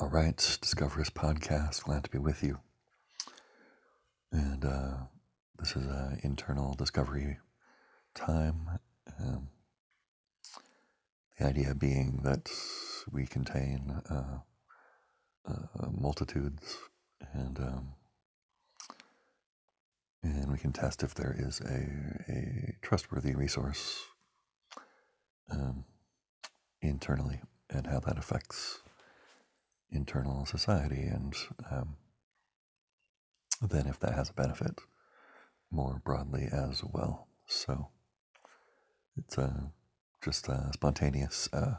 All right, Discoverist Podcast. Glad to be with you. And uh, this is an internal discovery time. Um, the idea being that we contain uh, uh, multitudes, and um, and we can test if there is a, a trustworthy resource um, internally, and how that affects internal society, and um, then if that has a benefit more broadly as well. So it's uh, just a spontaneous uh,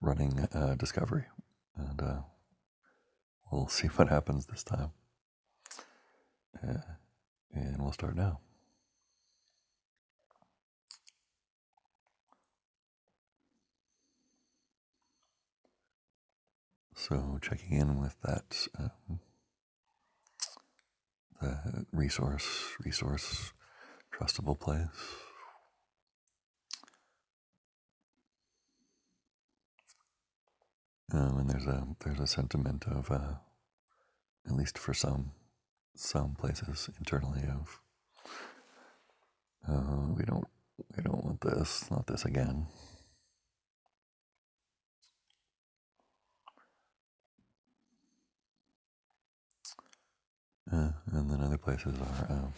running uh, discovery, and uh, we'll see what happens this time. Uh, and we'll start now. So checking in with that um, the resource, resource, trustable place. Um, and there's a there's a sentiment of, uh, at least for some some places internally, of uh, we don't we don't want this, not this again. Uh, and then other places are um,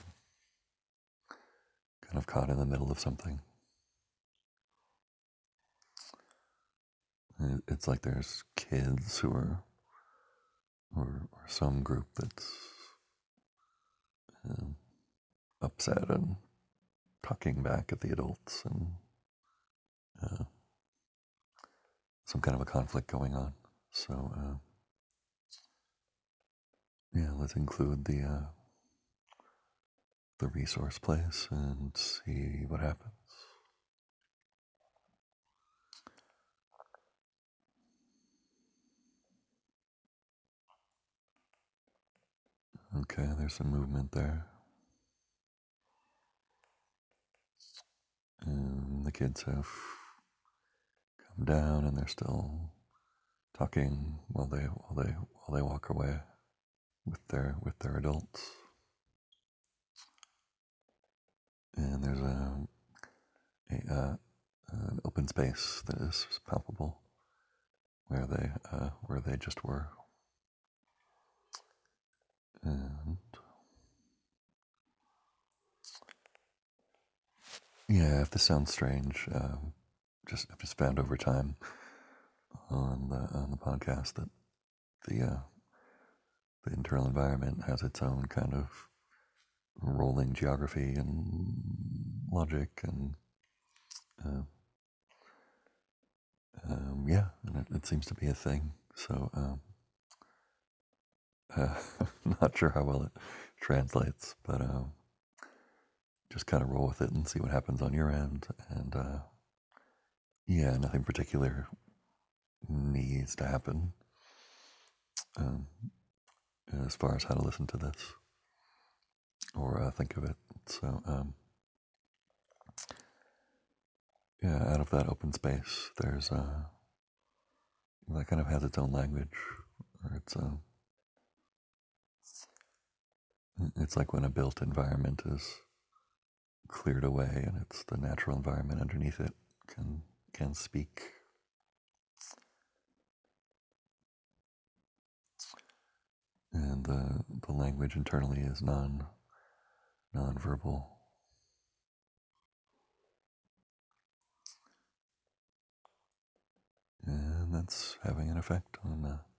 kind of caught in the middle of something. It's like there's kids who are, or, or some group that's um, upset and talking back at the adults, and uh, some kind of a conflict going on. So, uh, yeah, let's include the uh, the resource place and see what happens. Okay, there's some movement there. And the kids have come down and they're still talking while they while they while they walk away with their with their adults. And there's a, a uh, an open space that is palpable where they uh, where they just were. And yeah, if this sounds strange, um, just I've just found over time on the on the podcast that the uh, the internal environment has its own kind of rolling geography and logic and uh, um, yeah, and it, it, seems to be a thing. So um, uh, not sure how well it translates, but um, just kind of roll with it and see what happens on your end. And uh, yeah, nothing particular needs to happen um, as far as how to listen to this or uh, think of it. So, um, yeah, out of that open space, there's uh, that kind of has its own language, or it's uh, it's like when a built environment is cleared away, and it's the natural environment underneath it can can speak. And the the language internally is non nonverbal. and that's having an effect on, uh,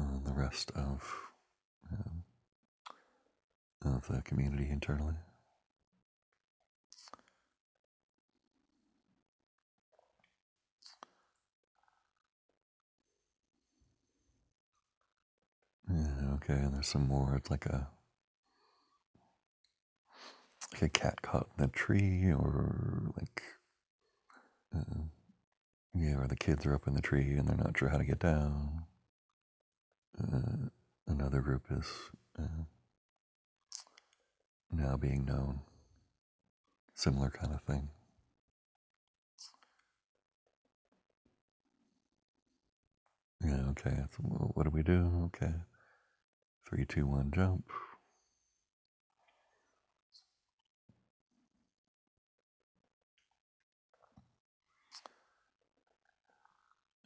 on the rest of, um, of the community internally. Yeah, okay, and there's some more. It's like a like a cat caught in a tree, or like uh, yeah, or the kids are up in the tree and they're not sure how to get down. Uh, another group is uh, now being known. Similar kind of thing. Yeah, Okay, what do we do? Okay, three, two, one, jump.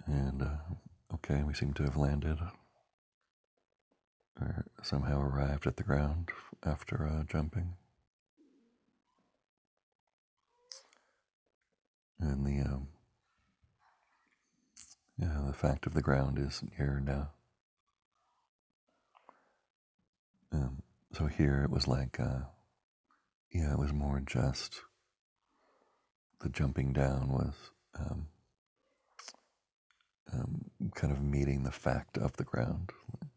And uh, okay, we seem to have landed or somehow arrived at the ground after uh, jumping. And the um, yeah, the fact of the ground is here now. Um, so here it was like, uh, yeah, it was more just the jumping down was um, um, kind of meeting the fact of the ground.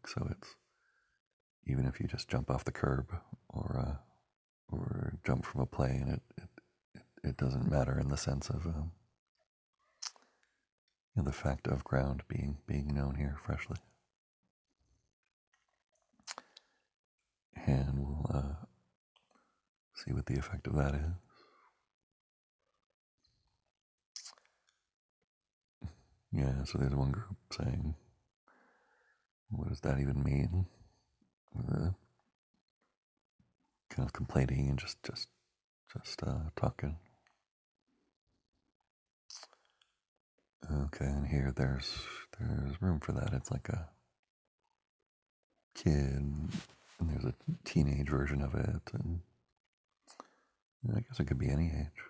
So it's even if you just jump off the curb or uh, or jump from a plane, it, it it, it doesn't matter in the sense of um, you know, the fact of ground being being known here freshly. And we'll uh, see what the effect of that is. Yeah, so there's one group saying, what does that even mean? Uh, kind of complaining and just just just uh, talking. Okay, and here there's there's room for that. It's like a kid, and there's a teenage version of it, and I guess it could be any age.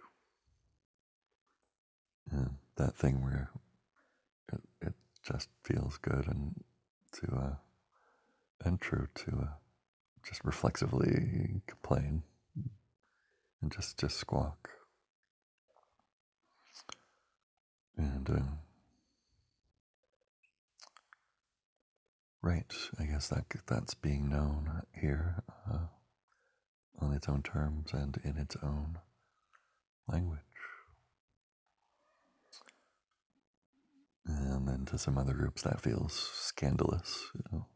And that thing where it, it just feels good and to uh, and true to uh, just reflexively complain and just just squawk. And uh, right, I guess that that's being known here uh, on its own terms and in its own language. And then to some other groups that feels scandalous. You know.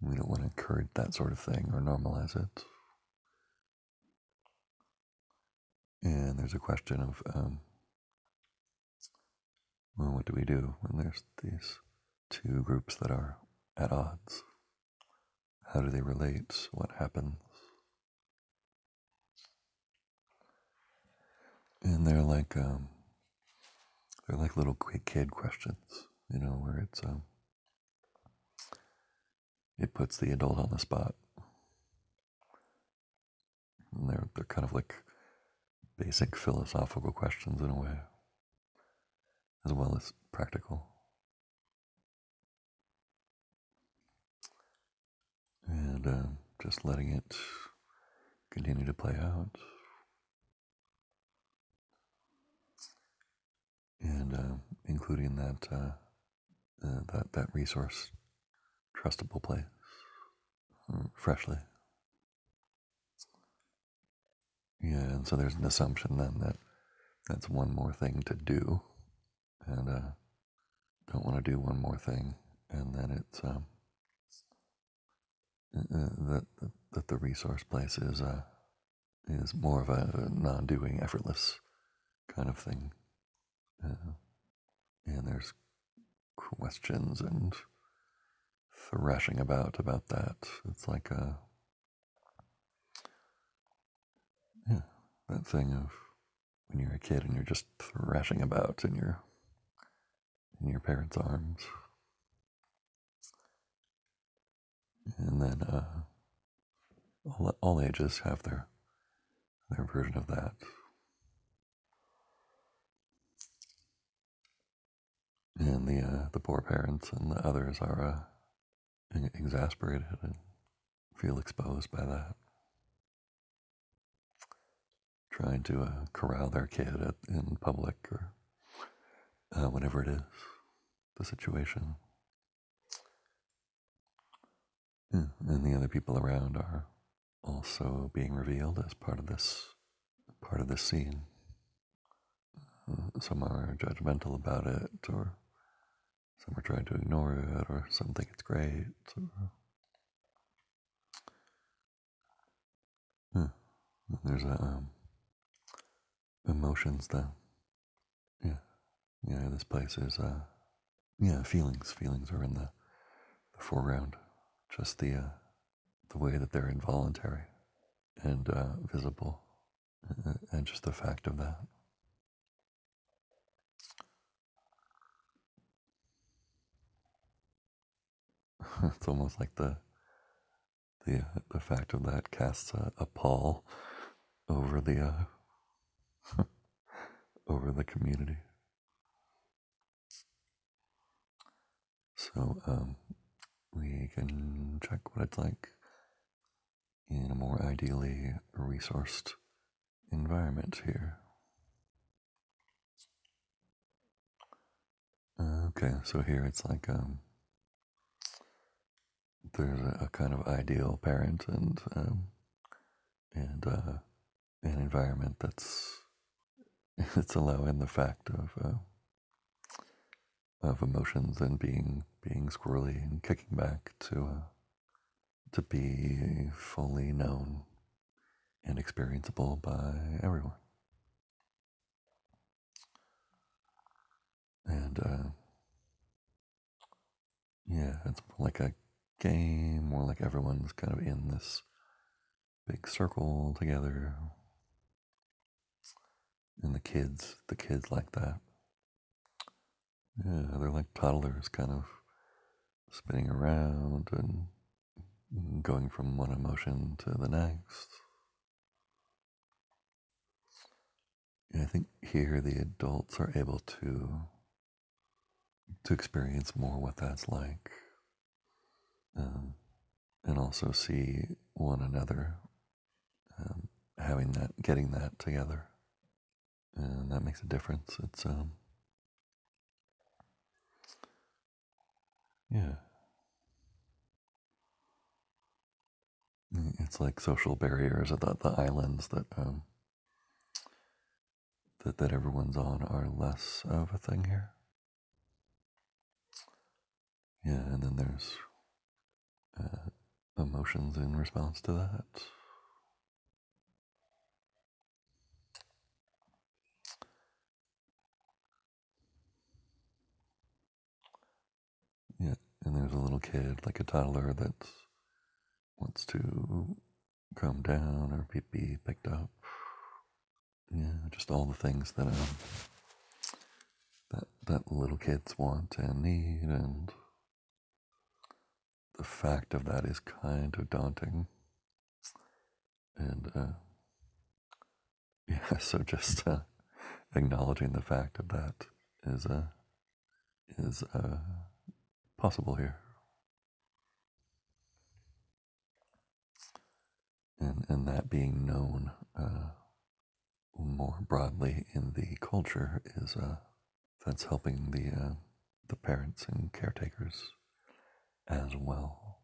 We don't want to encourage that sort of thing or normalize it. And there's a question of, um, well, what do we do when there's these two groups that are at odds? How do they relate? What happens? And they're like, um, they're like little kid questions, you know, where it's, um, it puts the adult on the spot. And they're, they're kind of like basic philosophical questions in a way, as well as practical. And uh, just letting it continue to play out. And uh, including that, uh, uh, that, that resource, trustable place, uh, freshly. Yeah, and so there's an assumption then that that's one more thing to do, and uh, don't want to do one more thing, and then it's um, uh, uh, that, that the resource place is uh, is more of a non-doing, effortless kind of thing, uh, and there's questions and thrashing about about that. It's like a yeah, that thing of when you're a kid and you're just thrashing about in your in your parents' arms. And then uh, all, all ages have their their version of that. And the uh, the poor parents and the others are uh, exasperated and feel exposed by that. Trying to uh, corral their kid at, in public or uh, whatever it is, the situation. And the other people around are also being revealed as part of this part of this scene. Uh, some are judgmental about it, or some are trying to ignore it, or some think it's great. Or. There's a um, emotions that, yeah, Yeah, this place is, uh, yeah, feelings. Feelings are in the, the foreground. Just the, uh, the way that they're involuntary and uh, visible, and just the fact of that. it's almost like the the uh, the fact of that casts a, a pall over the uh, over the community. So um, we can check what it's like in a more ideally resourced environment here. Okay, so here it's like um, there's a, a, kind of ideal parent and um, and uh, an environment that's it's allowing the fact of uh, of emotions and being being squirrely and kicking back to uh, to be fully known and experienceable by everyone. And uh, yeah, it's like a game, more like everyone's kind of in this big circle together. And the kids, the kids like that. Yeah, they're like toddlers, kind of spinning around and going from one emotion to the next. And I think here the adults are able to to experience more what that's like, um, and also see one another um, having that, getting that together, and that makes a difference. It's um, yeah, it's like social barriers at the, the islands that um, that that everyone's on are less of a thing here. Yeah, and then there's uh, emotions in response to that. Yeah, and there's a little kid, like a toddler, that wants to come down or be, be picked up. Yeah, just all the things that um, that that little kids want and need, and the fact of that is kind of daunting. And uh, yeah, so just uh, acknowledging the fact of that is uh, is uh, possible here. and and that being known uh, more broadly in the culture is uh, that's helping the uh, the parents and caretakers as well.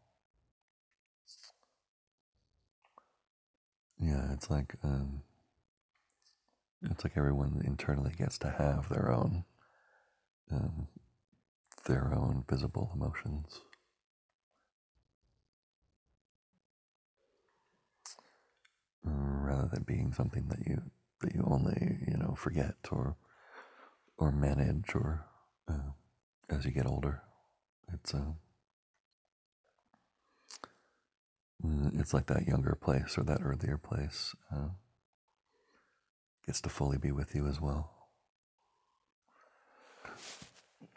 Yeah, it's like um, it's like everyone internally gets to have their own um, their own visible emotions. rather than being something that you that you only you know forget or or manage or uh, as you get older. It's uh, it's like that younger place or that earlier place uh, gets to fully be with you as well.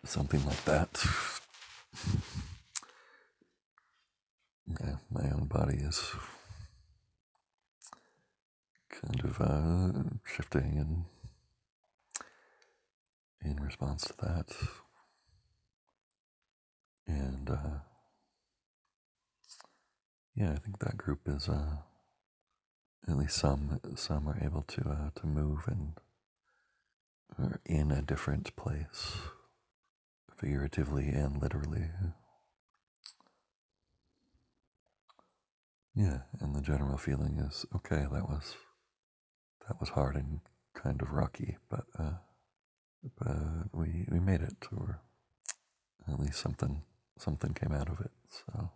Something like that. Yeah, my own body is kind of uh, shifting and in response to that. And uh, yeah, I think that group is uh, at least some some are able to uh, to move and are in a different place, figuratively and literally. Yeah, and the general feeling is okay. That was that was hard and kind of rocky, but uh, but we we made it, or at least something something came out of it. So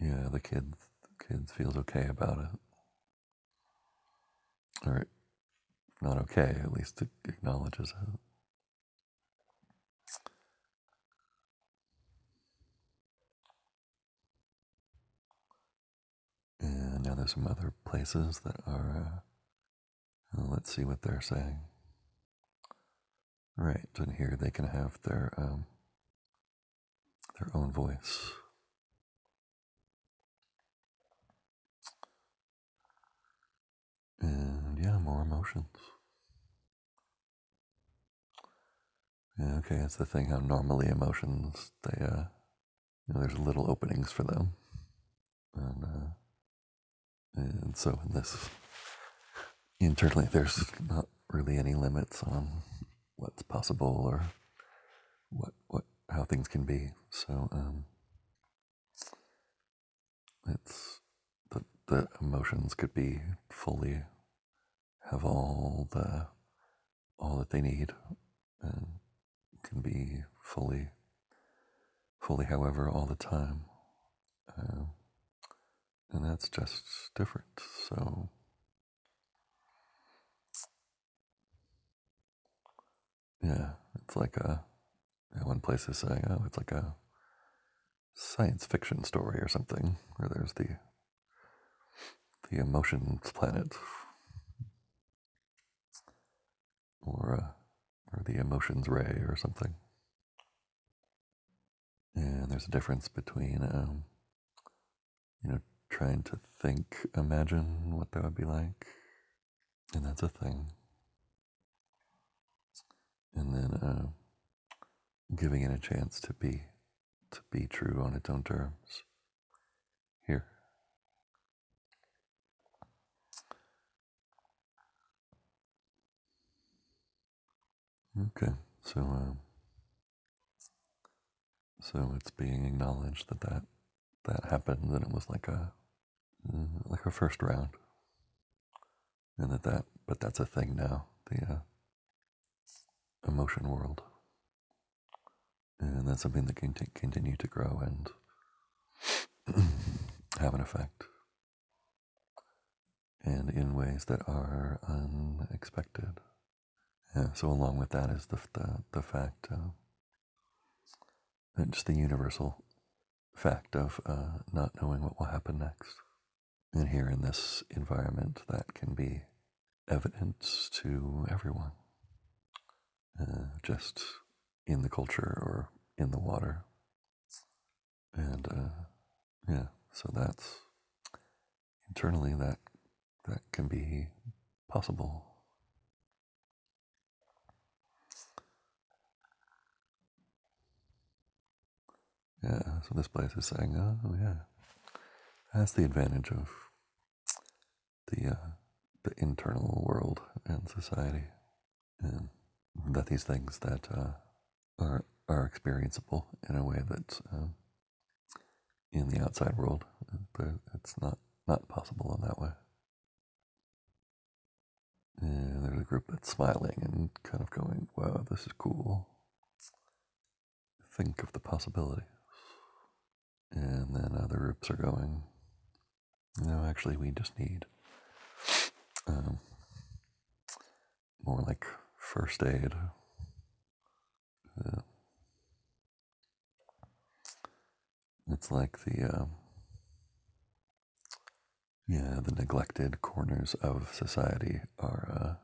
yeah, the kids the kids feels okay about it, or not okay. At least it acknowledges it. There's some other places that are. Uh, let's see what they're saying. Right, and here they can have their um, their own voice. And yeah, more emotions. Yeah, okay, it's the thing how normally emotions they uh, you know, there's little openings for them, and uh, and so in this internally, there's not really any limits on what's possible or what what how things can be. So um, it's the the emotions could be fully have all the all that they need and can be fully fully however all the time uh, and that's just different so. Yeah it's like a one place is saying oh it's like a science fiction story or something where there's the the emotions planet. Or uh, or the emotions ray or something. And there's a difference between um, you know trying to think imagine what that would be like. And that's a thing. And then uh, giving it a chance to be to be true on its own terms. Here. Okay so um, so it's being acknowledged that that that happened and it was like a like a first round and that that but that's a thing now the uh, emotion world and that's something that can t- continue to grow and have an effect and in ways that are unexpected. Yeah, so along with that is the the, the fact, uh, just the universal fact of uh, not knowing what will happen next. And here in this environment, that can be evident to everyone, uh, just in the culture or in the water. And uh, yeah, so that's internally that that can be possible. Yeah, so this place is saying, oh yeah, that's the advantage of the uh, the internal world and society, and that these things that uh, are are experienceable in a way that um, in the outside world it's not not possible in that way. And there's a group that's smiling and kind of going, "Wow, this is cool." Think of the possibilities. And then other groups are going, "No, actually, we just need um, more like first aid." Uh, it's like the um, yeah, the neglected corners of society are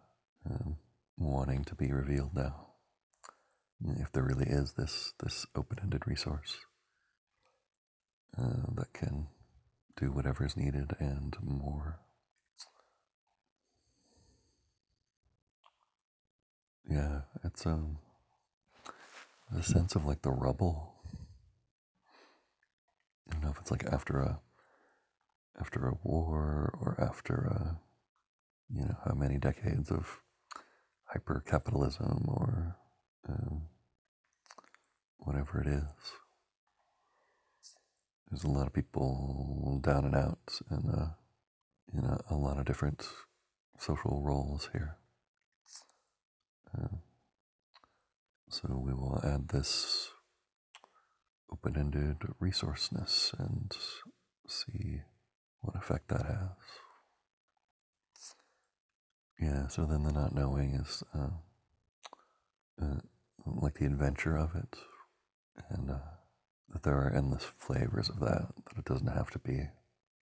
uh, um, wanting to be revealed now. If there really is this this open-ended resource uh, that can do whatever is needed and more. Yeah, it's um a sense of like the rubble. I don't know if it's like after a after a war or after a you know how many decades of hyper capitalism or um, whatever it is. There's a lot of people down and out and uh, in a, a, lot of different social roles here. Uh, so we will add this open-ended resourceness and see what effect that has. Yeah, so then the not knowing is uh, uh, like the adventure of it, and uh, that there are endless flavors of that, that it doesn't have to be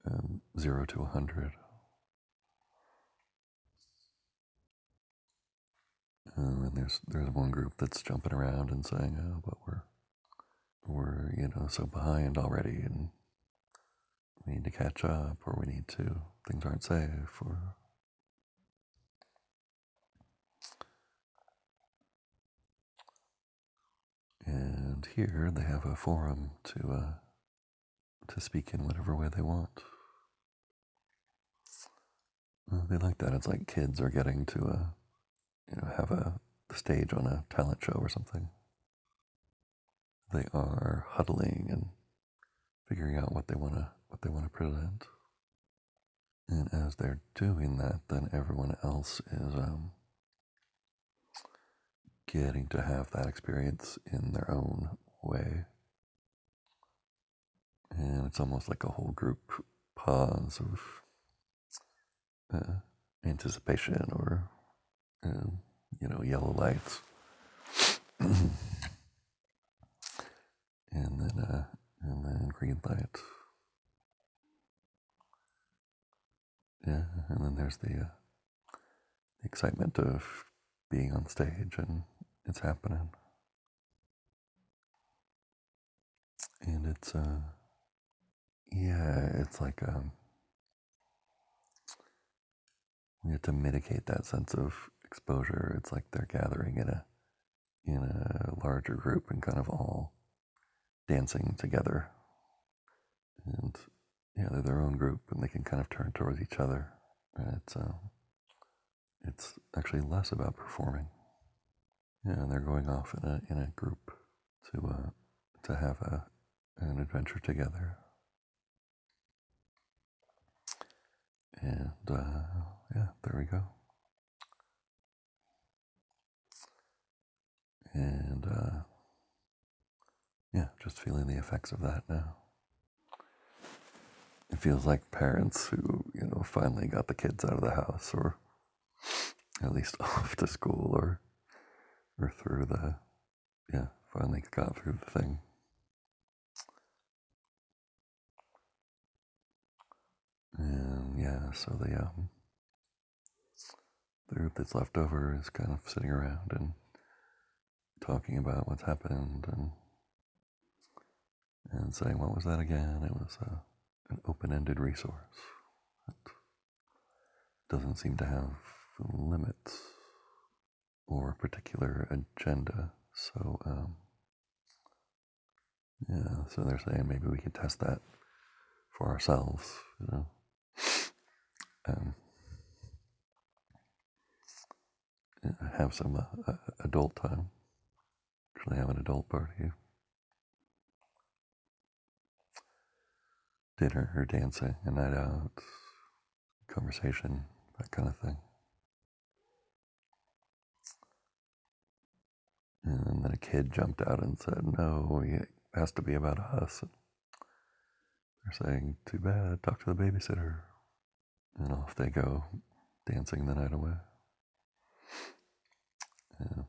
um, zero to a hundred. Um, and there's there's one group that's jumping around and saying, "Oh, but we're we're you know so behind already, and we need to catch up, or we need to things aren't safe, or and here they have a forum to uh, to speak in whatever way they want. They like that. It's like kids are getting to uh, you know have a stage on a talent show or something. They are huddling and figuring out what they want to what they want to present. And as they're doing that, then everyone else is um, getting to have that experience in their own way. And it's almost like a whole group pause of uh, anticipation or, um, you know, yellow lights. and then, uh, and then green light. Yeah, and then there's the, uh, the excitement of being on stage and it's happening. And it's, uh, yeah, it's like, um, we have to mitigate that sense of exposure. It's like they're gathering in a, in a larger group and kind of all dancing together. And yeah, they're their own group and they can kind of turn towards each other. And it's, um, it's actually less about performing. Yeah, they're going off in a in a group to uh, to have a an adventure together. And uh, yeah, there we go. And uh, yeah, just feeling the effects of that now. It feels like parents who you know finally got the kids out of the house, or at least off to school, or or through the yeah, finally got through the thing. And yeah, so the um, the group that's left over is kind of sitting around and talking about what's happened and and saying what was that again? It was uh, an open-ended resource that doesn't seem to have limits or a particular agenda. So um, yeah, so they're saying maybe we could test that for ourselves, you know. Um, have some uh, adult time. Actually, have an adult party, dinner or dancing, a night out, conversation, that kind of thing. And then a kid jumped out and said, "No, it has to be about us." And they're saying, "Too bad. Talk to the babysitter." And off they go, dancing the night away. Yeah.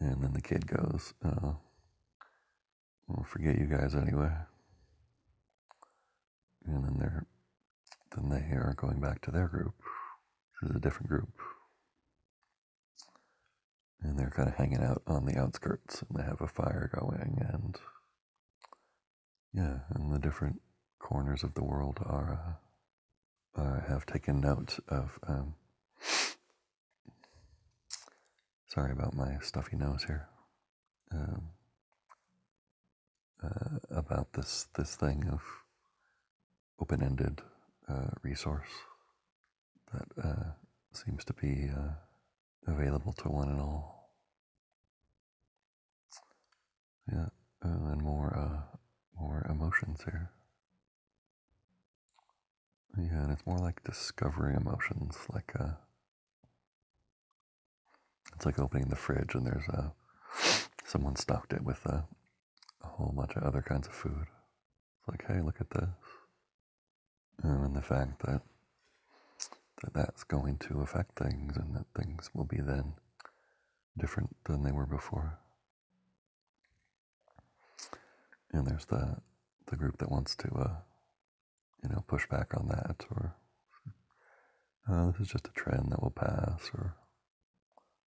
And then the kid goes, uh, "We'll forget you guys anyway." And then they're then they are going back to their group. This is a different group. And they're kind of hanging out on the outskirts and they have a fire going and yeah, and the different corners of the world are uh, uh, have taken note of um, sorry about my stuffy nose here um, uh, about this this thing of open-ended uh, resource that uh, seems to be uh, available to one and all. Yeah, uh, and more uh, more emotions here. Yeah, and it's more like discovering emotions. Like uh, it's like opening the fridge and there's a someone stocked it with a, a whole bunch of other kinds of food. It's like, hey, look at this, and the fact that that that's going to affect things and that things will be then different than they were before. And there's the the group that wants to, uh, you know, push back on that, or uh, this is just a trend that will pass, or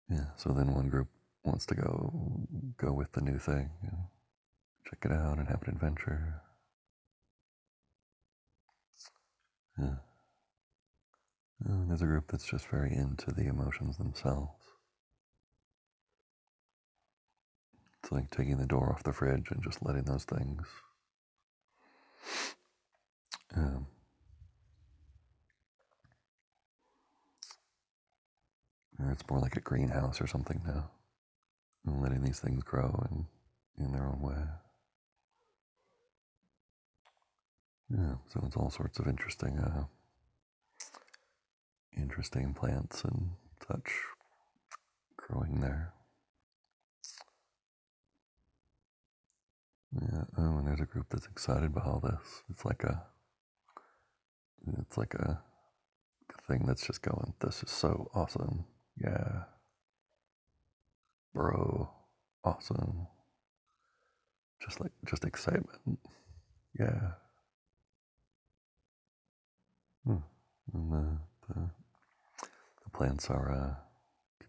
yeah. So then one group wants to go go with the new thing, check it out, and have an adventure. Yeah. And there's a group that's just very into the emotions themselves. It's like taking the door off the fridge and just letting those things um, it's more like a greenhouse or something now. And letting these things grow in, in their own way. Yeah, so it's all sorts of interesting, uh, interesting plants and such growing there. Yeah. Oh, and there's a group that's excited about all this. It's like a, it's like a thing that's just going. This is so awesome. Yeah, bro, awesome. Just like just excitement. Yeah. Hmm. And the, the plants are uh,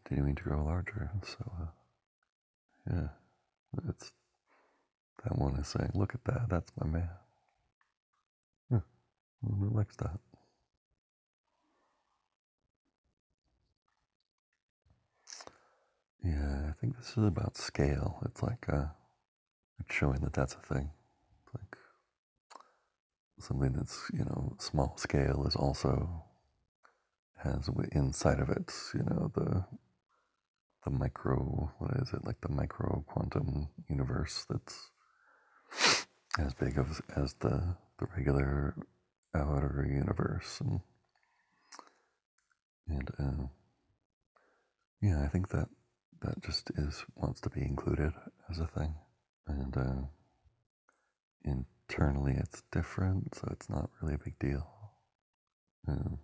continuing to grow larger. So uh, yeah, it's that one is saying, "Look at that. That's my man." Yeah. Who likes that? Yeah, I think this is about scale. It's like uh, it's showing that that's a thing. It's like something that's you know small scale is also has inside of it you know the the micro what is it like the micro quantum universe that's as big as as the the regular outer universe. And and uh, yeah I think that that just is wants to be included as a thing. And uh, internally it's different so it's not really a big deal. Um,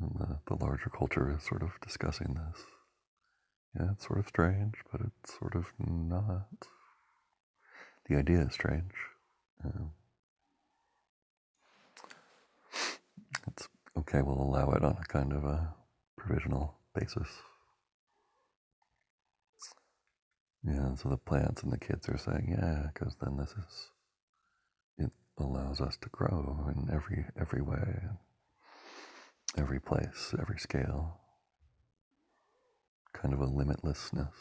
and the, the larger culture is sort of discussing this. Yeah it's sort of strange but it's sort of not the idea is strange. Um, it's okay we'll allow it on a kind of a provisional basis. Yeah so the plants and the kids are saying yeah because then this is it allows us to grow in every every way every place every scale. Kind of a limitlessness.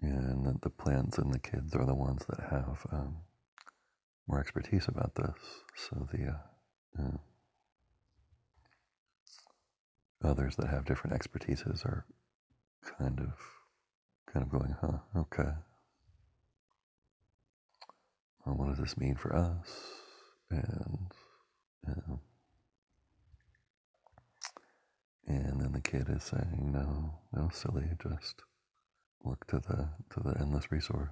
And the, the plants and the kids are the ones that have um, more expertise about this. So the uh, uh, others that have different expertises are kind of kind of going huh okay. Well, what does this mean for us and uh, and then the kid is saying no no silly just look to the to the endless resource.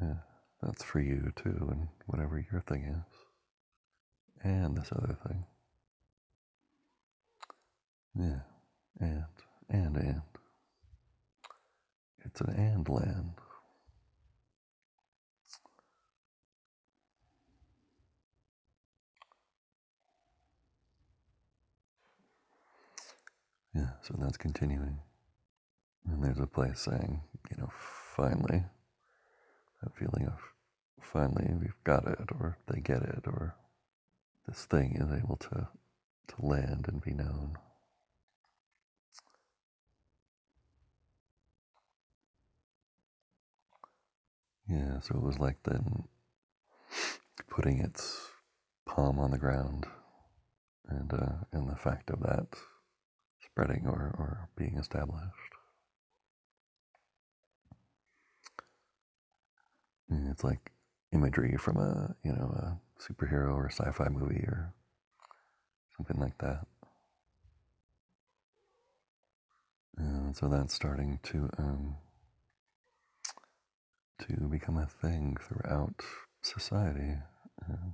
Yeah that's for you too and whatever your thing is. And this other thing. Yeah and and and. It's an and land yeah so that's continuing. And there's a place saying you know finally that feeling of finally we've got it or they get it or this thing is able to to land and be known. Yeah so it was like then putting its palm on the ground and uh, and the fact of that spreading or, or being established. And it's like imagery from a you know a superhero or sci-fi movie or something like that. And so that's starting to um, to become a thing throughout society. Uh,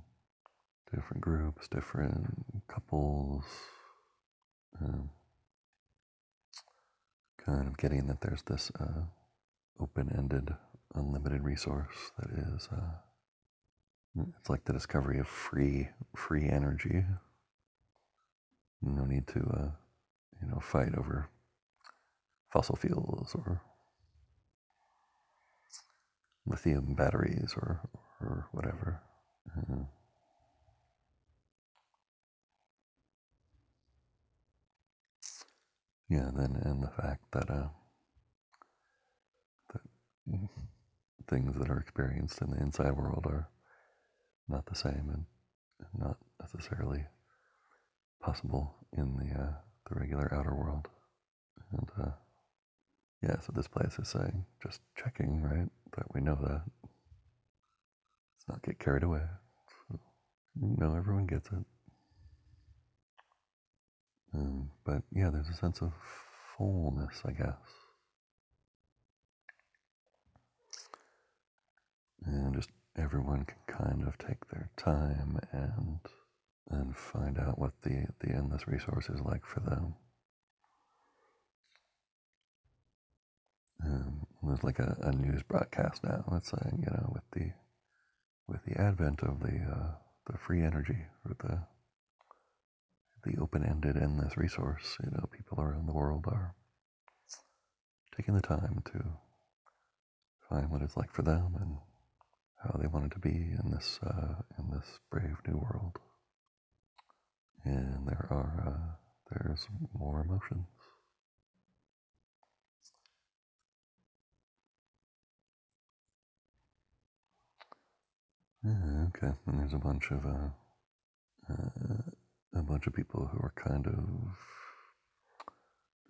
different groups different couples um, kind of getting that there's this uh, open-ended, unlimited resource that is. Uh, it's like the discovery of free, free energy. No need to, uh, you know, fight over fossil fuels or lithium batteries or or whatever. Uh, yeah, then and the fact that uh, that things that are experienced in the inside world are not the same and not necessarily possible in the uh, the regular outer world. And uh, yeah, so this place is saying just checking, right? That we know that. Let's not get carried away. So, no, everyone gets it. Um, but yeah, there's a sense of fullness, I guess. And just everyone can kind of take their time and and find out what the the endless resource is like for them. Um, there's like a, a, news broadcast now let's say, you know, with the with the advent of the uh, the free energy or the the open-ended endless resource, you know, people around the world are taking the time to find what it's like for them and how they wanted to be in this uh, in this brave new world. And there are uh, there's more emotions. Yeah, okay, and there's a bunch of uh, uh, a bunch of people who are kind of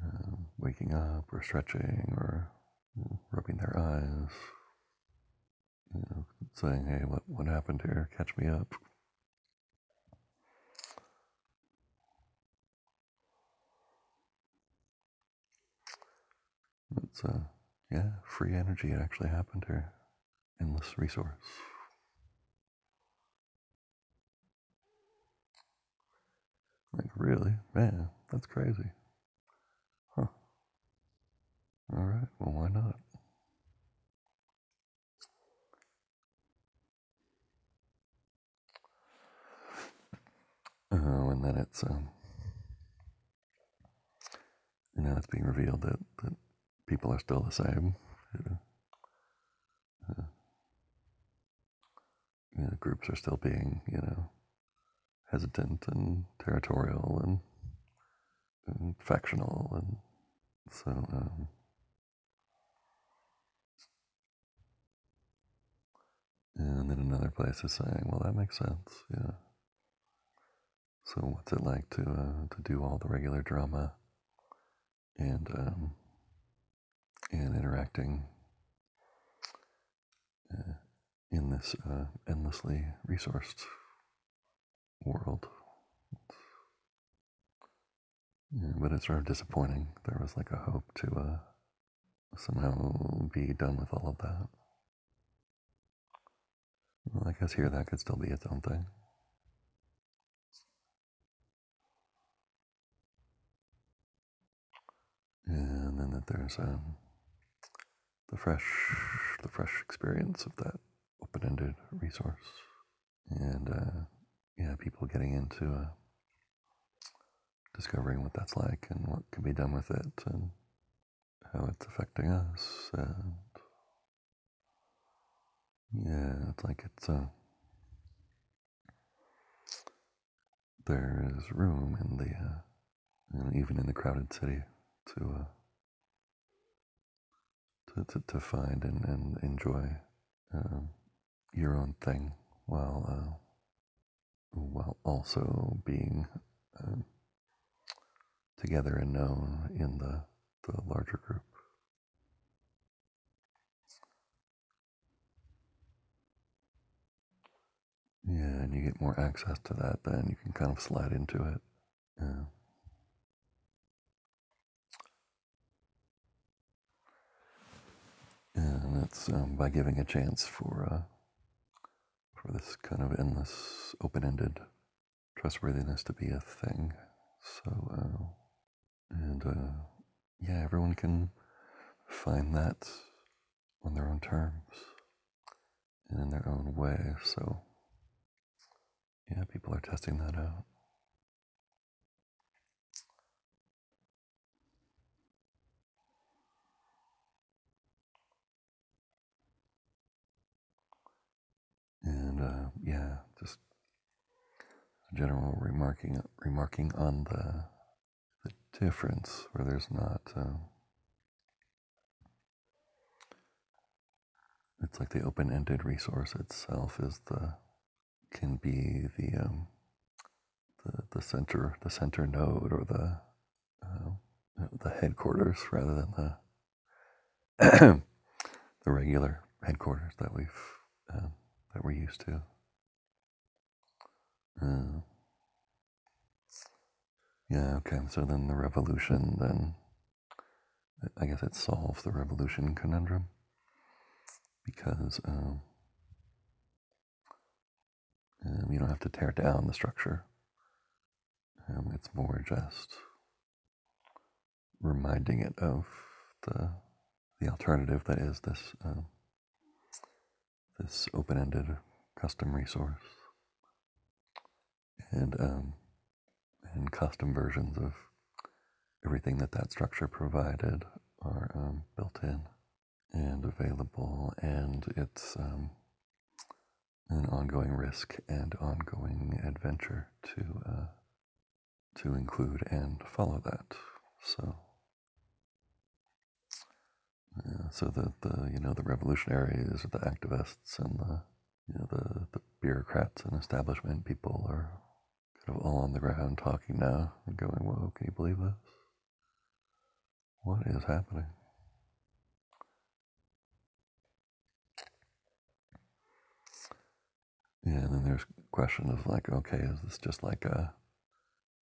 uh, waking up or stretching or rubbing their eyes, you know, saying, "Hey, what what happened here? Catch me up." It's uh, yeah, free energy. It actually happened here. Endless resource. Like really, man, that's crazy. Huh. All right. Well, why not? Oh, and then it's um, you know, it's being revealed that that people are still the same. You know, you know, groups are still being, you know, hesitant and territorial and, and factional, and so um, and then another place is saying, well, that makes sense, yeah. So what's it like to uh, to do all the regular drama and um, and interacting uh, in this uh, endlessly resourced world? But it's sort of disappointing. There was like a hope to uh, somehow be done with all of that. Well, I guess here that could still be its own thing. And then that there's um, the fresh, the fresh experience of that open-ended resource, and uh, yeah, people getting into uh, discovering what that's like and what can be done with it, and how it's affecting us, and yeah, it's like it's uh, there is room in the uh, even in the crowded city to uh, to, to, to find and, and enjoy um, your own thing while uh, while also being um, together and known in the, the larger group. Yeah, and you get more access to that, then you can kind of slide into it. Yeah. And it's um, by giving a chance for uh, for this kind of endless, open-ended trustworthiness to be a thing. So, uh, and uh, yeah, everyone can find that on their own terms and in their own way. So, yeah, people are testing that out. And uh, yeah, just general remarking remarking on the the difference where there's not. Uh, it's like the open-ended resource itself is the can be the um, the, the center the center node or the uh, the headquarters rather than the the regular headquarters that we've uh, that we're used to. Uh, yeah. Okay. So then the revolution. Then I guess it solves the revolution conundrum because um, um, you don't have to tear down the structure. Um, it's more just reminding it of the the alternative that is this um, this open-ended custom resource and um, and custom versions of everything that that structure provided are um, built in and available, and it's um, an ongoing risk and ongoing adventure to uh, to include and follow that. So, yeah, so the, the you know the revolutionaries, or the activists, and the you know the, the bureaucrats and establishment people are kind of all on the ground talking now and going, "Whoa, can you believe this? What is happening?" Yeah, and then there's question of like, okay, is this just like a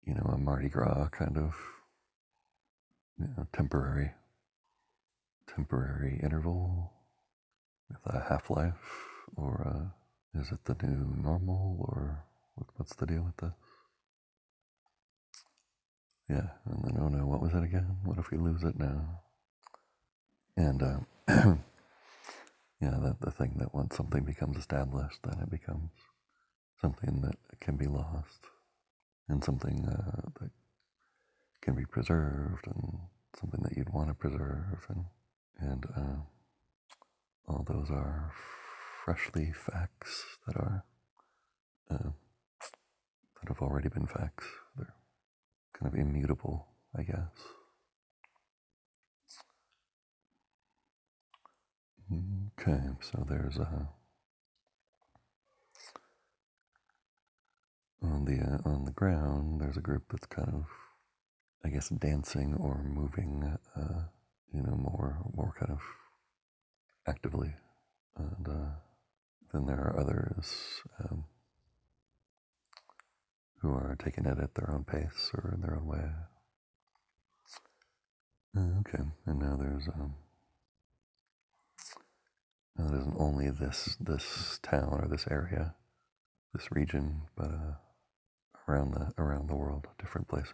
you know a Mardi Gras kind of you know, temporary temporary interval with a half life, or uh, is it the new normal, or what's the deal with this? Yeah, and then oh no, what was it again? What if we lose it now? And uh, yeah, that the thing that once something becomes established, then it becomes something that can be lost, and something uh, that can be preserved, and something that you'd want to preserve, and and uh, all those are freshly facts that are uh, that have already been facts. They're kind of immutable, I guess. Okay, so there's a on the uh, on the ground. There's a group that's kind of, I guess, dancing or moving. Uh, you know, more more kind of actively, and uh, then there are others um, who are taking it at their own pace or in their own way. Uh, okay, and now there's um, now there isn't only this this town or this area, this region, but uh, around the around the world, different places.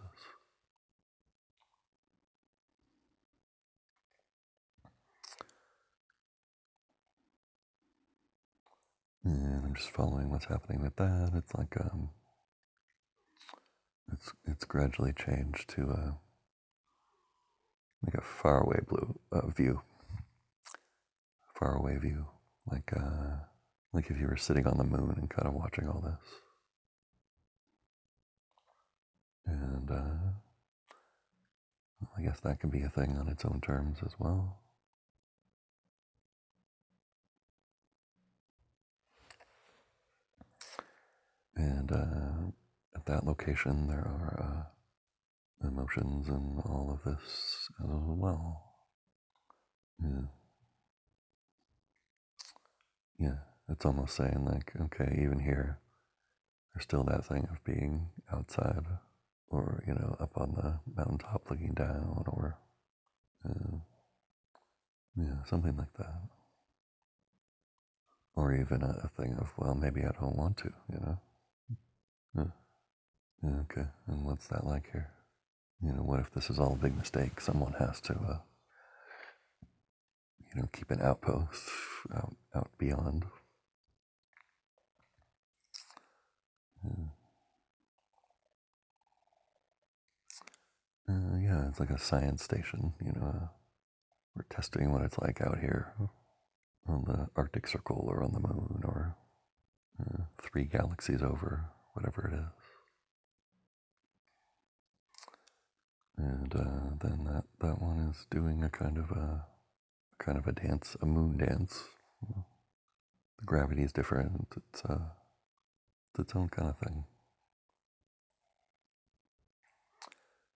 And I'm just following what's happening with that. It's like um, it's it's gradually changed to a like a faraway blue uh, view, faraway view, like uh, like if you were sitting on the moon and kind of watching all this. And uh, I guess that can be a thing on its own terms as well. And uh, at that location, there are uh, emotions and all of this as well. Yeah. Yeah. It's almost saying, like, okay, even here, there's still that thing of being outside or, you know, up on the mountaintop looking down or, uh, yeah, something like that. Or even a, a, thing of, well, maybe I don't want to, you know? Yeah. Okay. And what's that like here? you know, what if this is all a big mistake? Someone has to, uh, you know, keep an outpost out, out beyond. Yeah. Uh, yeah, it's like a science station, you know. Uh, we're testing what it's like out here on the Arctic Circle or on the moon or uh, three galaxies over, whatever it is. And uh, then that, that one is doing a kind of a kind of a dance, a moon dance. The gravity is different. It's, uh, it's its own kind of thing.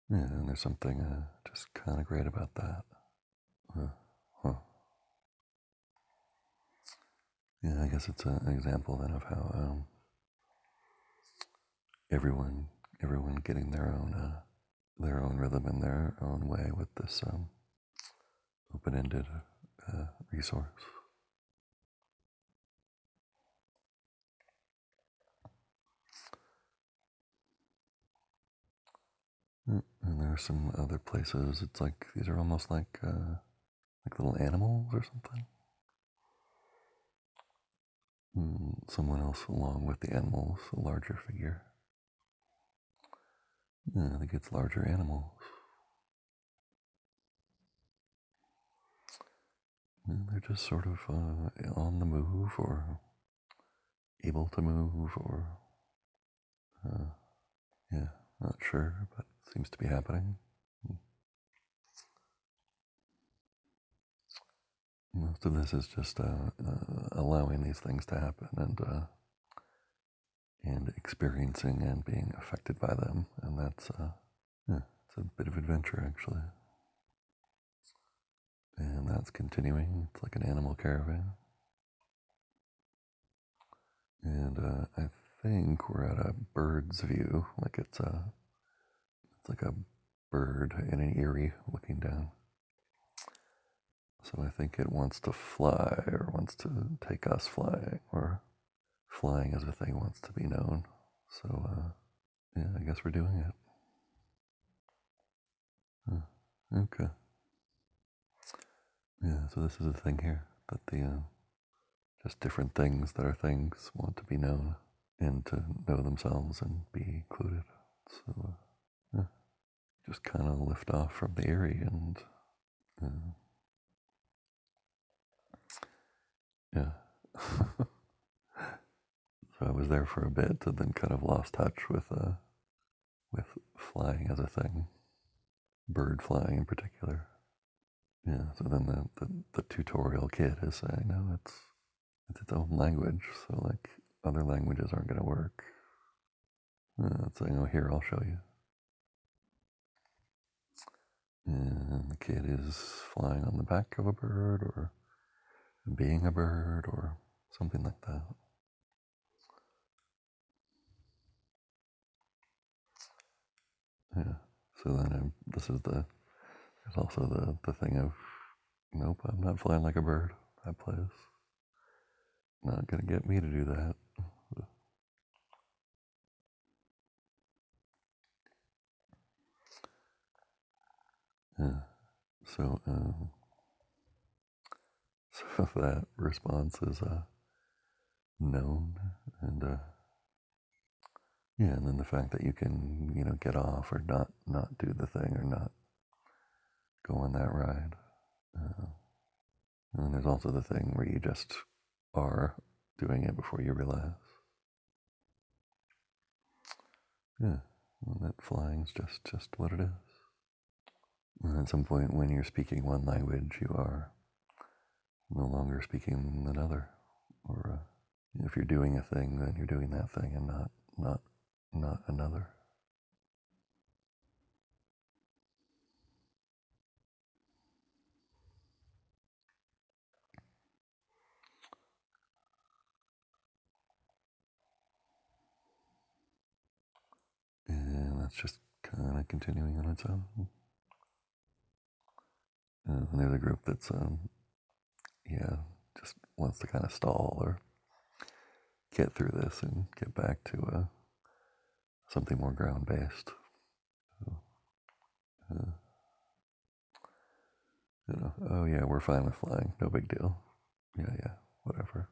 And there's something uh, just kind of great about that. Uh, huh. Yeah, I guess it's an example then of how um, everyone, everyone getting their own, uh, their own rhythm in their own way with this um, open-ended uh, resource. Mm, and there are some other places. It's like these are almost like uh, like little animals or something. Mm, someone else along with the animals, a larger figure. I think it's larger animals. And they're just sort of uh, on the move or able to move or, uh, yeah, not sure, but seems to be happening. Most of this is just uh, uh, allowing these things to happen and uh, and experiencing and being affected by them, and that's uh, yeah, it's a bit of adventure actually. And that's continuing. It's like an animal caravan. And uh, I think we're at a bird's view, like it's a, it's like a bird in an eyrie looking down. So I think it wants to fly or wants to take us flying, or flying as a thing wants to be known. So uh, yeah, I guess we're doing it. Okay. Yeah, so this is the thing here that the uh, just different things that are things want to be known and to know themselves and be included. So uh, yeah, just kind of lift off from the eyrie and uh, yeah. so I was there for a bit and then kind of lost touch with uh, with flying as a thing, bird flying in particular. Yeah. So then the, the, the tutorial kid is saying, no, it's it's its own language. So like other languages aren't going to work. Uh, it's saying, oh, here, I'll show you. And the kid is flying on the back of a bird or being a bird or something like that. Yeah. So then I'm, this is the, there's also the, the thing of, nope, I'm not flying like a bird. That place. Not to get me to do that. Yeah. So, um, so that response is uh, known, and uh, yeah, and then the fact that you can, you know, get off or not not do the thing or not go on that ride. Uh, and there's also the thing where you just are doing it before you realize. Yeah, that flying's just just what it is. And at some point, when you're speaking one language, you are no longer speaking another. Or uh, if you're doing a thing, then you're doing that thing and not not not another. And that's just kind of continuing on its own. And there's a group that's, um, yeah, just wants to kind of stall or get through this and get back to uh, something more ground based. So, Uh, you know, oh yeah, we're fine with flying, no big deal. Yeah, yeah, whatever.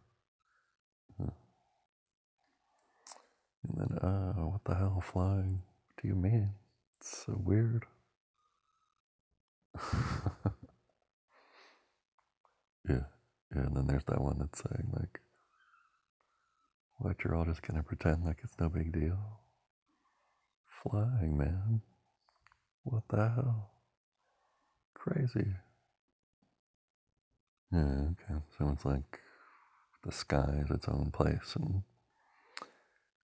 And then, uh, what the hell, flying? What do you mean? It's so weird. yeah, yeah, and then there's that one that's saying, like, what, you're all just gonna pretend like it's no big deal? Flying, man. What the hell? Crazy. Yeah, okay. So it's like the sky is its own place and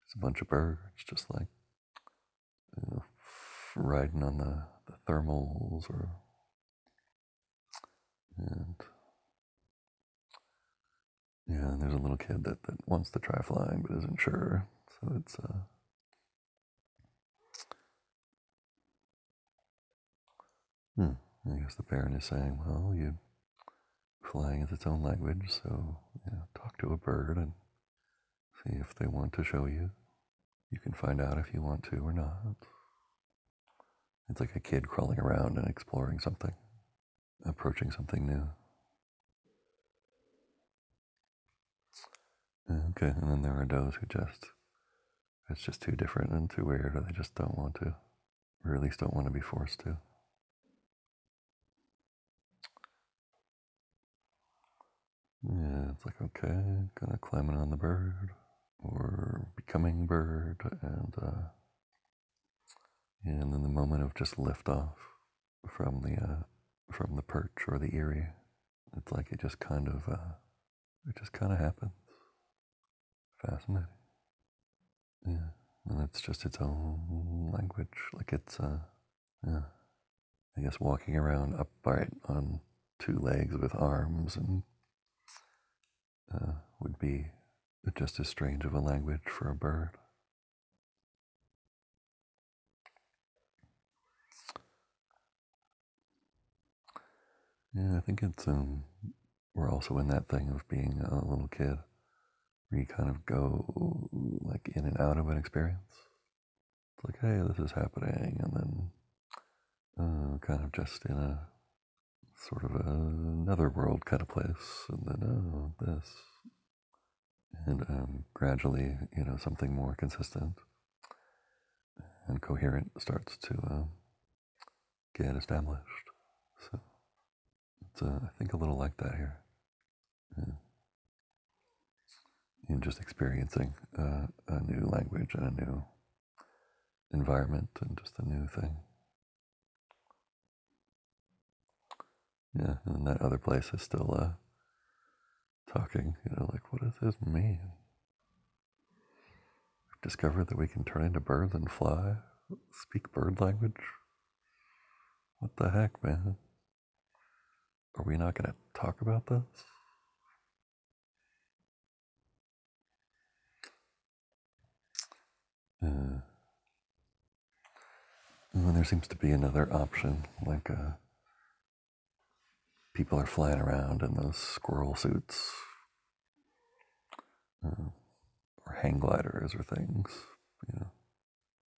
it's a bunch of birds just like you know, riding on the, the thermals or and yeah, and there's a little kid that, that wants to try flying but isn't sure. So it's uh hmm, I guess the parent is saying, Well, you flying is its own language, so you know, talk to a bird and see if they want to show you. You can find out if you want to or not. It's like a kid crawling around and exploring something, approaching something new. Okay, and then there are those who just, it's just too different and too weird, or they just don't want to, or at least don't want to be forced to. Yeah, it's like, okay, gonna climbing on the bird, or becoming bird, and, uh, and then the moment of just lift off from the, uh, from the perch or the eyrie, it's like it just kind of, uh, it just kind of happens. Fascinating. Yeah, and it's just its own language. Like it's, uh, yeah, I guess walking around upright on two legs with arms and uh, would be just as strange of a language for a bird. Yeah, I think it's um, we're also in that thing of being a little kid, where you kind of go like in and out of an experience. It's like, hey, this is happening, and then uh, kind of just in a sort of another world kind of place, and then oh, this, and um, gradually, you know, something more consistent and coherent starts to uh, get established. So it's, uh, I think, a little like that here. Yeah. In just experiencing uh, a new language and a new environment and just a new thing. Yeah, and that other place is still uh, talking, you know, like, what does this mean? We've discovered that we can turn into birds and fly, speak bird language. What the heck, man? Are we not going to talk about this? Uh, and there seems to be another option, like uh, people are flying around in those squirrel suits, uh, or hang gliders, or things, you know,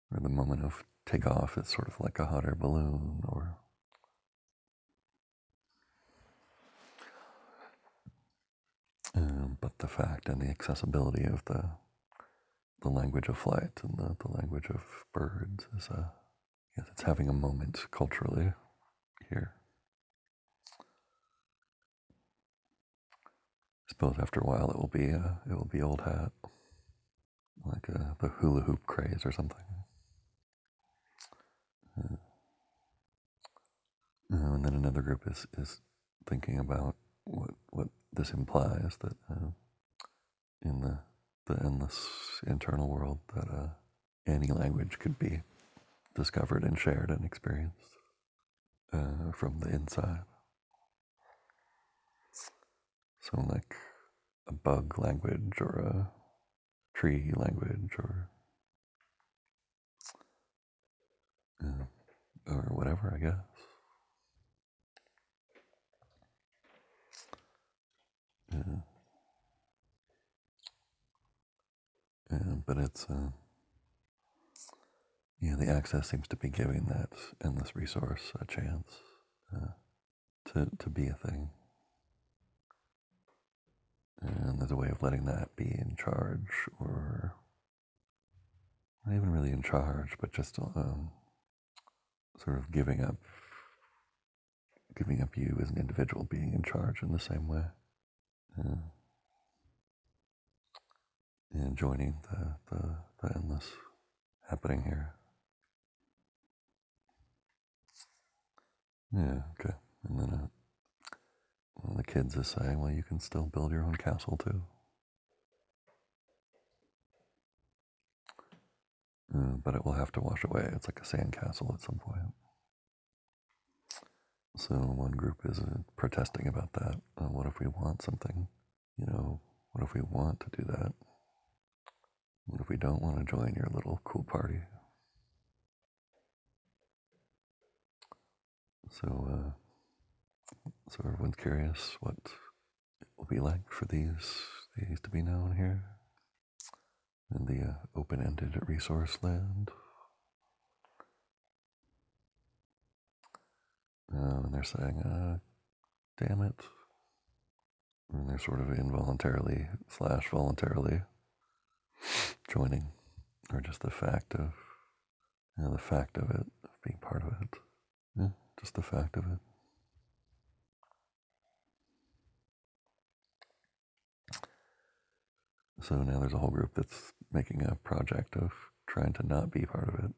where the moment of takeoff is sort of like a hot air balloon, or um, but the fact and the accessibility of the the language of flight and the, the language of birds is uh, yes, it's having a moment culturally here. Suppose after a while it will be it will be old hat, like the hula hoop craze or something. Uh, and then another group is is thinking about what what this implies that uh, in the the endless internal world that uh, any language could be discovered and shared and experienced uh, from the inside. So like a bug language or a tree language or uh, or whatever, I guess. Yeah. Yeah, but it's uh, yeah, the access seems to be giving that endless resource a chance uh, to to be a thing, and there's a way of letting that be in charge, or not even really in charge, but just um, sort of giving up, giving up you as an individual being in charge in the same way, uh, and joining the, the the endless happening here. Yeah, okay. And then uh, the kids are saying, well, you can still build your own castle too. Uh, but it will have to wash away. It's like a sand castle at some point. So one group is uh, protesting about that. Uh, what if we want something? You know, what if we want to do that? What if we don't want to join your little cool party? So, uh, so everyone's curious what it will be like for these these to be known here in the uh, open-ended resource land. Uh, and they're saying, uh, "Damn it!" And they're sort of involuntarily slash voluntarily joining, or just the fact of, you know, the fact of it, of being part of it. Yeah, just the fact of it. So now there's a whole group that's making a project of trying to not be part of it.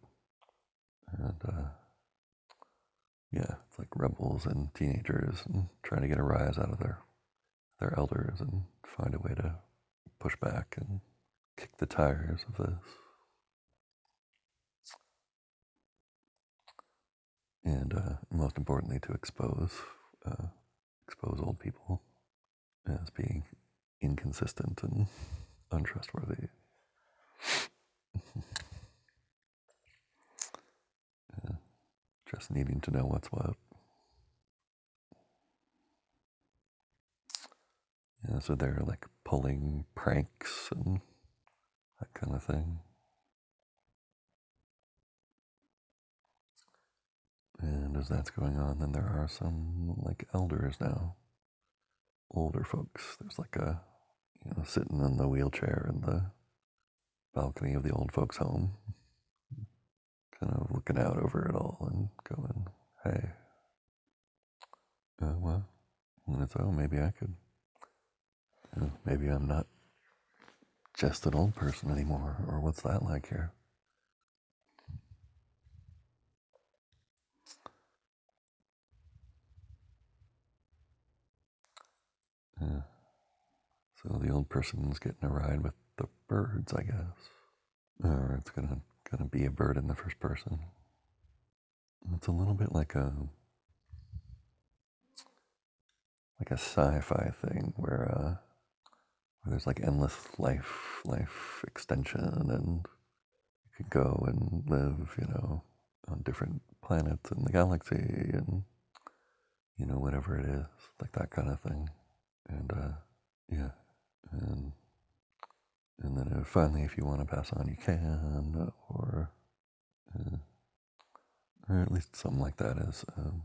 And uh, yeah, it's like rebels and teenagers and trying to get a rise out of their their elders and find a way to push back and kick the tires of this. And uh, most importantly, to expose uh, expose old people as being inconsistent and untrustworthy. yeah, just needing to know what's what. Yeah, so they're like pulling pranks and that kind of thing. And as that's going on, then there are some like elders now, older folks. There's like a, you know, sitting in the wheelchair in the balcony of the old folks' home, kind of looking out over it all and going, hey, uh, well, and it's, oh, maybe I could, you know, maybe I'm not just an old person anymore, or what's that like here? Yeah. So the old person's getting a ride with the birds, I guess. Or it's gonna gonna be a bird in the first person. It's a little bit like a like a sci-fi thing where uh, where there's like endless life, life extension, and you could go and live, you know, on different planets in the galaxy, and you know whatever it is, like that kind of thing. And uh, yeah, and and then finally, if you want to pass on, you can, or uh, or at least something like that is um,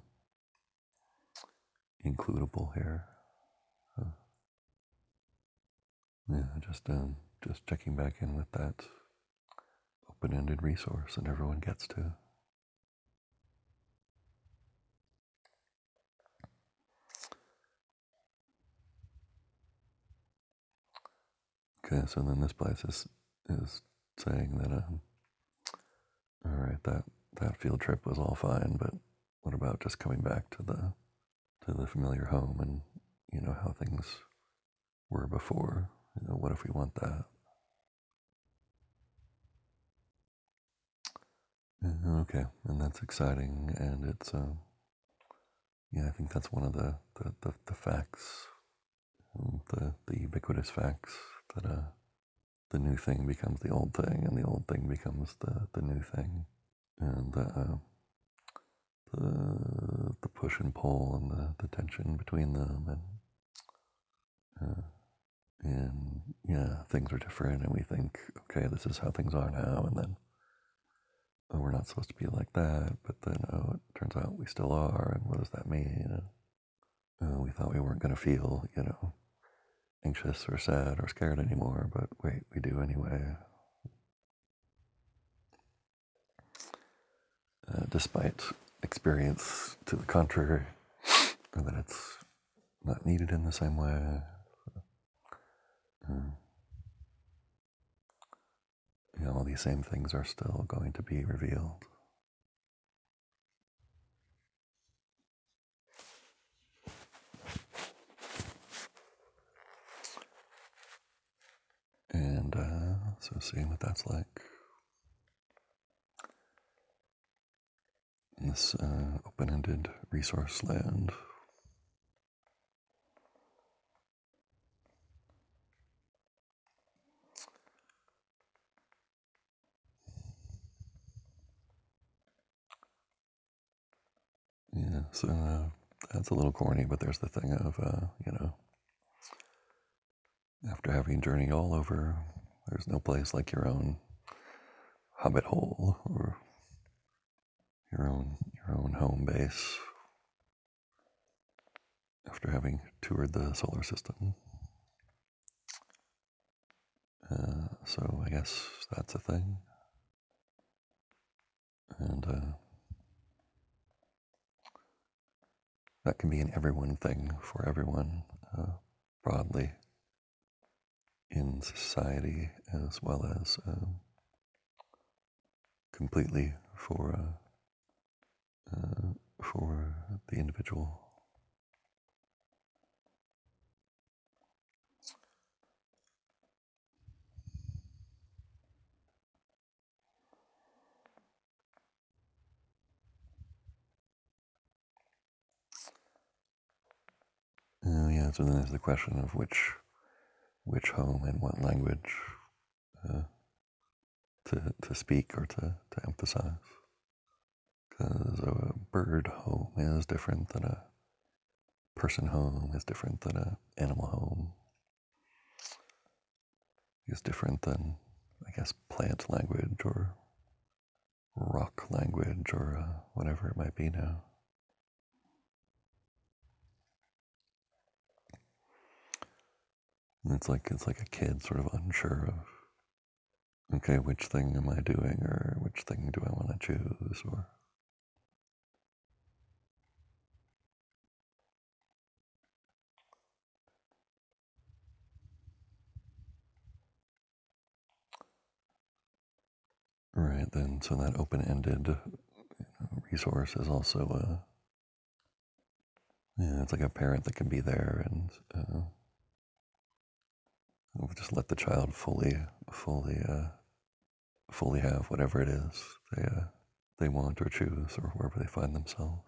includable here. Uh, yeah, just um, just checking back in with that open-ended resource that everyone gets to. Okay, so then this place is is saying that um, all right, that that field trip was all fine, but what about just coming back to the to the familiar home and you know how things were before? You know, what if we want that? Okay, and that's exciting, and it's um, yeah, I think that's one of the the, the, the facts, the the ubiquitous facts that uh, the new thing becomes the old thing, and the old thing becomes the the new thing, and uh, the the push and pull and the, the tension between them, and uh, and yeah, things are different, and we think, okay, this is how things are now, and then oh, we're not supposed to be like that, but then oh, it turns out we still are, and what does that mean? Oh, we thought we weren't going to feel, you know, anxious or sad or scared anymore, but wait, we do anyway. Uh, despite experience to the contrary, or that it's not needed in the same way. Uh, you know, all these same things are still going to be revealed. And uh, so seeing what that's like. In this uh, open-ended resource land. Yeah, so uh, that's a little corny, but there's the thing of, uh, you know, after having journeyed all over, there's no place like your own hobbit hole or your own your own home base. After having toured the solar system, uh, so I guess that's a thing, and uh, that can be an everyone thing for everyone uh, broadly in society as well as um, completely for uh, uh, for the individual. Uh, yeah, so then there's the question of which which home and what language uh, to to speak or to to emphasize. Because a bird home is different than a person home is different than an animal home is different than I guess plant language or rock language or uh, whatever it might be now. And it's like it's like a kid sort of unsure of okay, which thing am I doing or which thing do I want to choose or Right then, so that open-ended resource is also a yeah, it's like a parent that can be there and uh, just let the child fully, fully, uh, fully have whatever it is they uh, they want or choose or wherever they find themselves.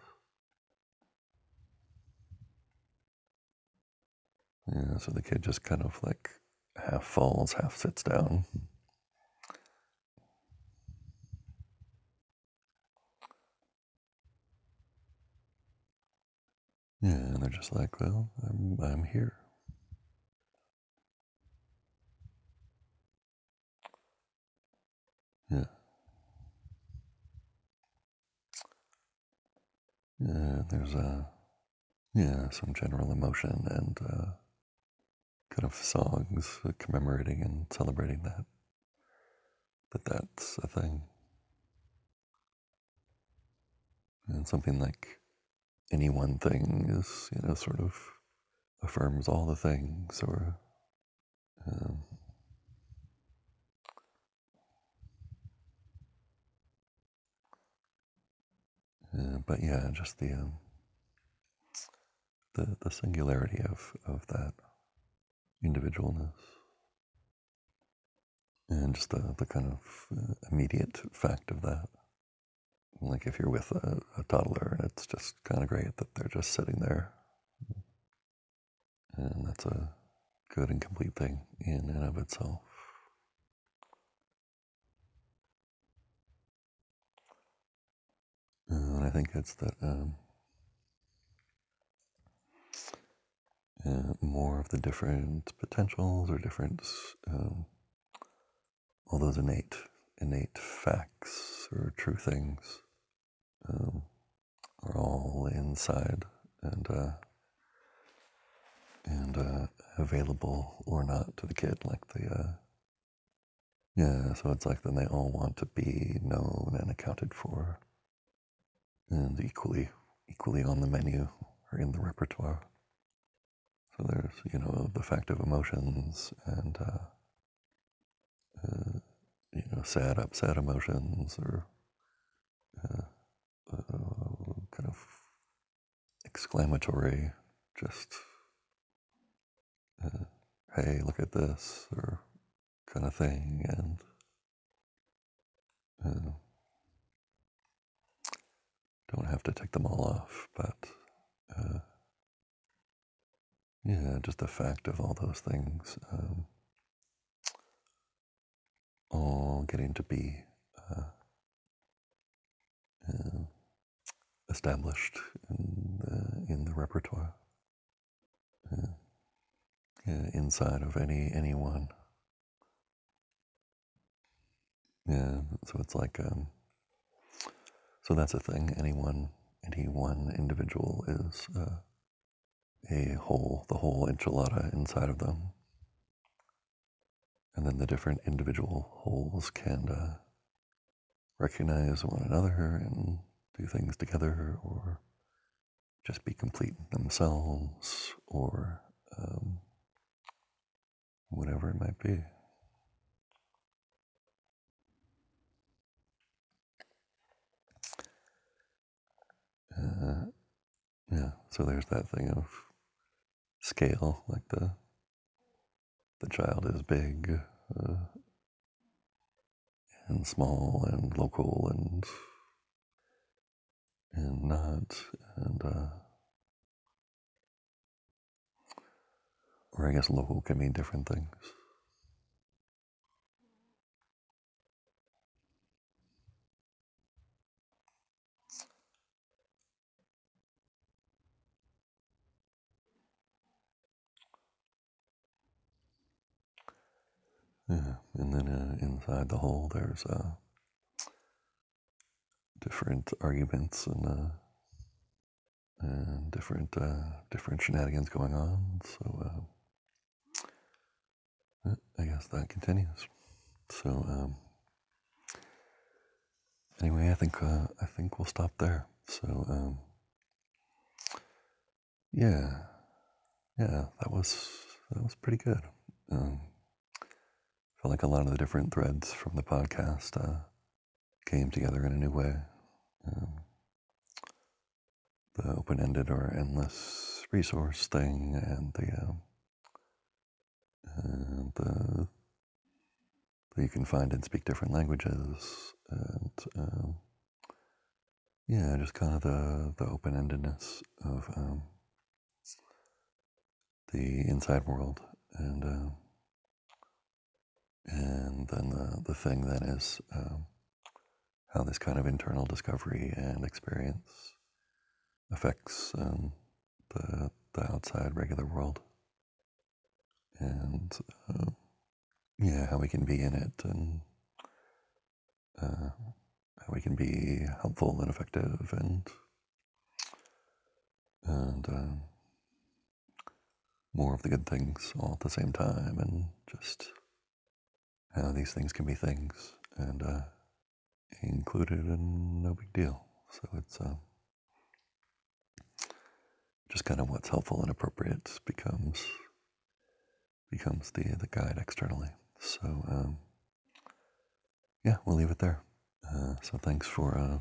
Yeah, so the kid just kind of like half falls, half sits down. Yeah, and they're just like, well, I'm, I'm here. Yeah, there's a, yeah, some general emotion and uh, kind of songs commemorating and celebrating that. That that's a thing. And something like any one thing is, you know, sort of affirms all the things or um, uh, but yeah, just the um, the the singularity of of that individualness and just the the kind of uh, immediate fact of that. Like if you're with a, a toddler, and it's just kind of great that they're just sitting there, and that's a good and complete thing in and of itself. And I think it's that um, uh, more of the different potentials or different, um, all those innate innate facts or true things um, are all inside and uh, and uh, available or not to the kid, like the uh, yeah. So it's like then they all want to be known and accounted for, and equally equally on the menu or in the repertoire. So there's you know the fact of emotions and uh, uh, you know sad upset emotions or uh, uh, kind of exclamatory, just uh, hey look at this or kind of thing, and uh, don't have to take them all off, but uh, yeah, just the fact of all those things um, all getting to be uh, uh, established in the, in the repertoire, yeah, inside of any anyone. Yeah, so it's like um, so that's a thing. Anyone, any one individual is. Uh, a whole, the whole enchilada inside of them. And then the different individual wholes can uh, recognize one another and do things together or just be complete themselves or um, whatever it might be. Uh, yeah, so there's that thing of scale, like the the child is big uh, and small and local and and not and uh, or I guess local can mean different things. Yeah, and then uh, inside the whole, there's uh, different arguments and, uh, and different uh, different shenanigans going on. So uh, I guess that continues. So um, anyway, I think uh, I think we'll stop there. So um, yeah, yeah, that was that was pretty good. Um, felt like a lot of the different threads from the podcast uh, came together in a new way. Um, the open-ended or endless resource thing, and the um, and the you can find and speak different languages, and um, yeah, just kind of the the open-endedness of um, the inside world, and uh, and then the the thing that is um, how this kind of internal discovery and experience affects um, the the outside regular world, and uh, yeah, how we can be in it, and uh, how we can be helpful and effective, and and um, more of the good things all at the same time, and just how these things can be things and uh, included and no big deal. So it's uh, just kind of what's helpful and appropriate becomes becomes the the guide externally. So um, yeah, we'll leave it there. Uh, so thanks for uh,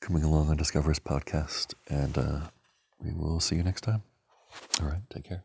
coming along on Discover's podcast, and uh, we will see you next time. All right, take care.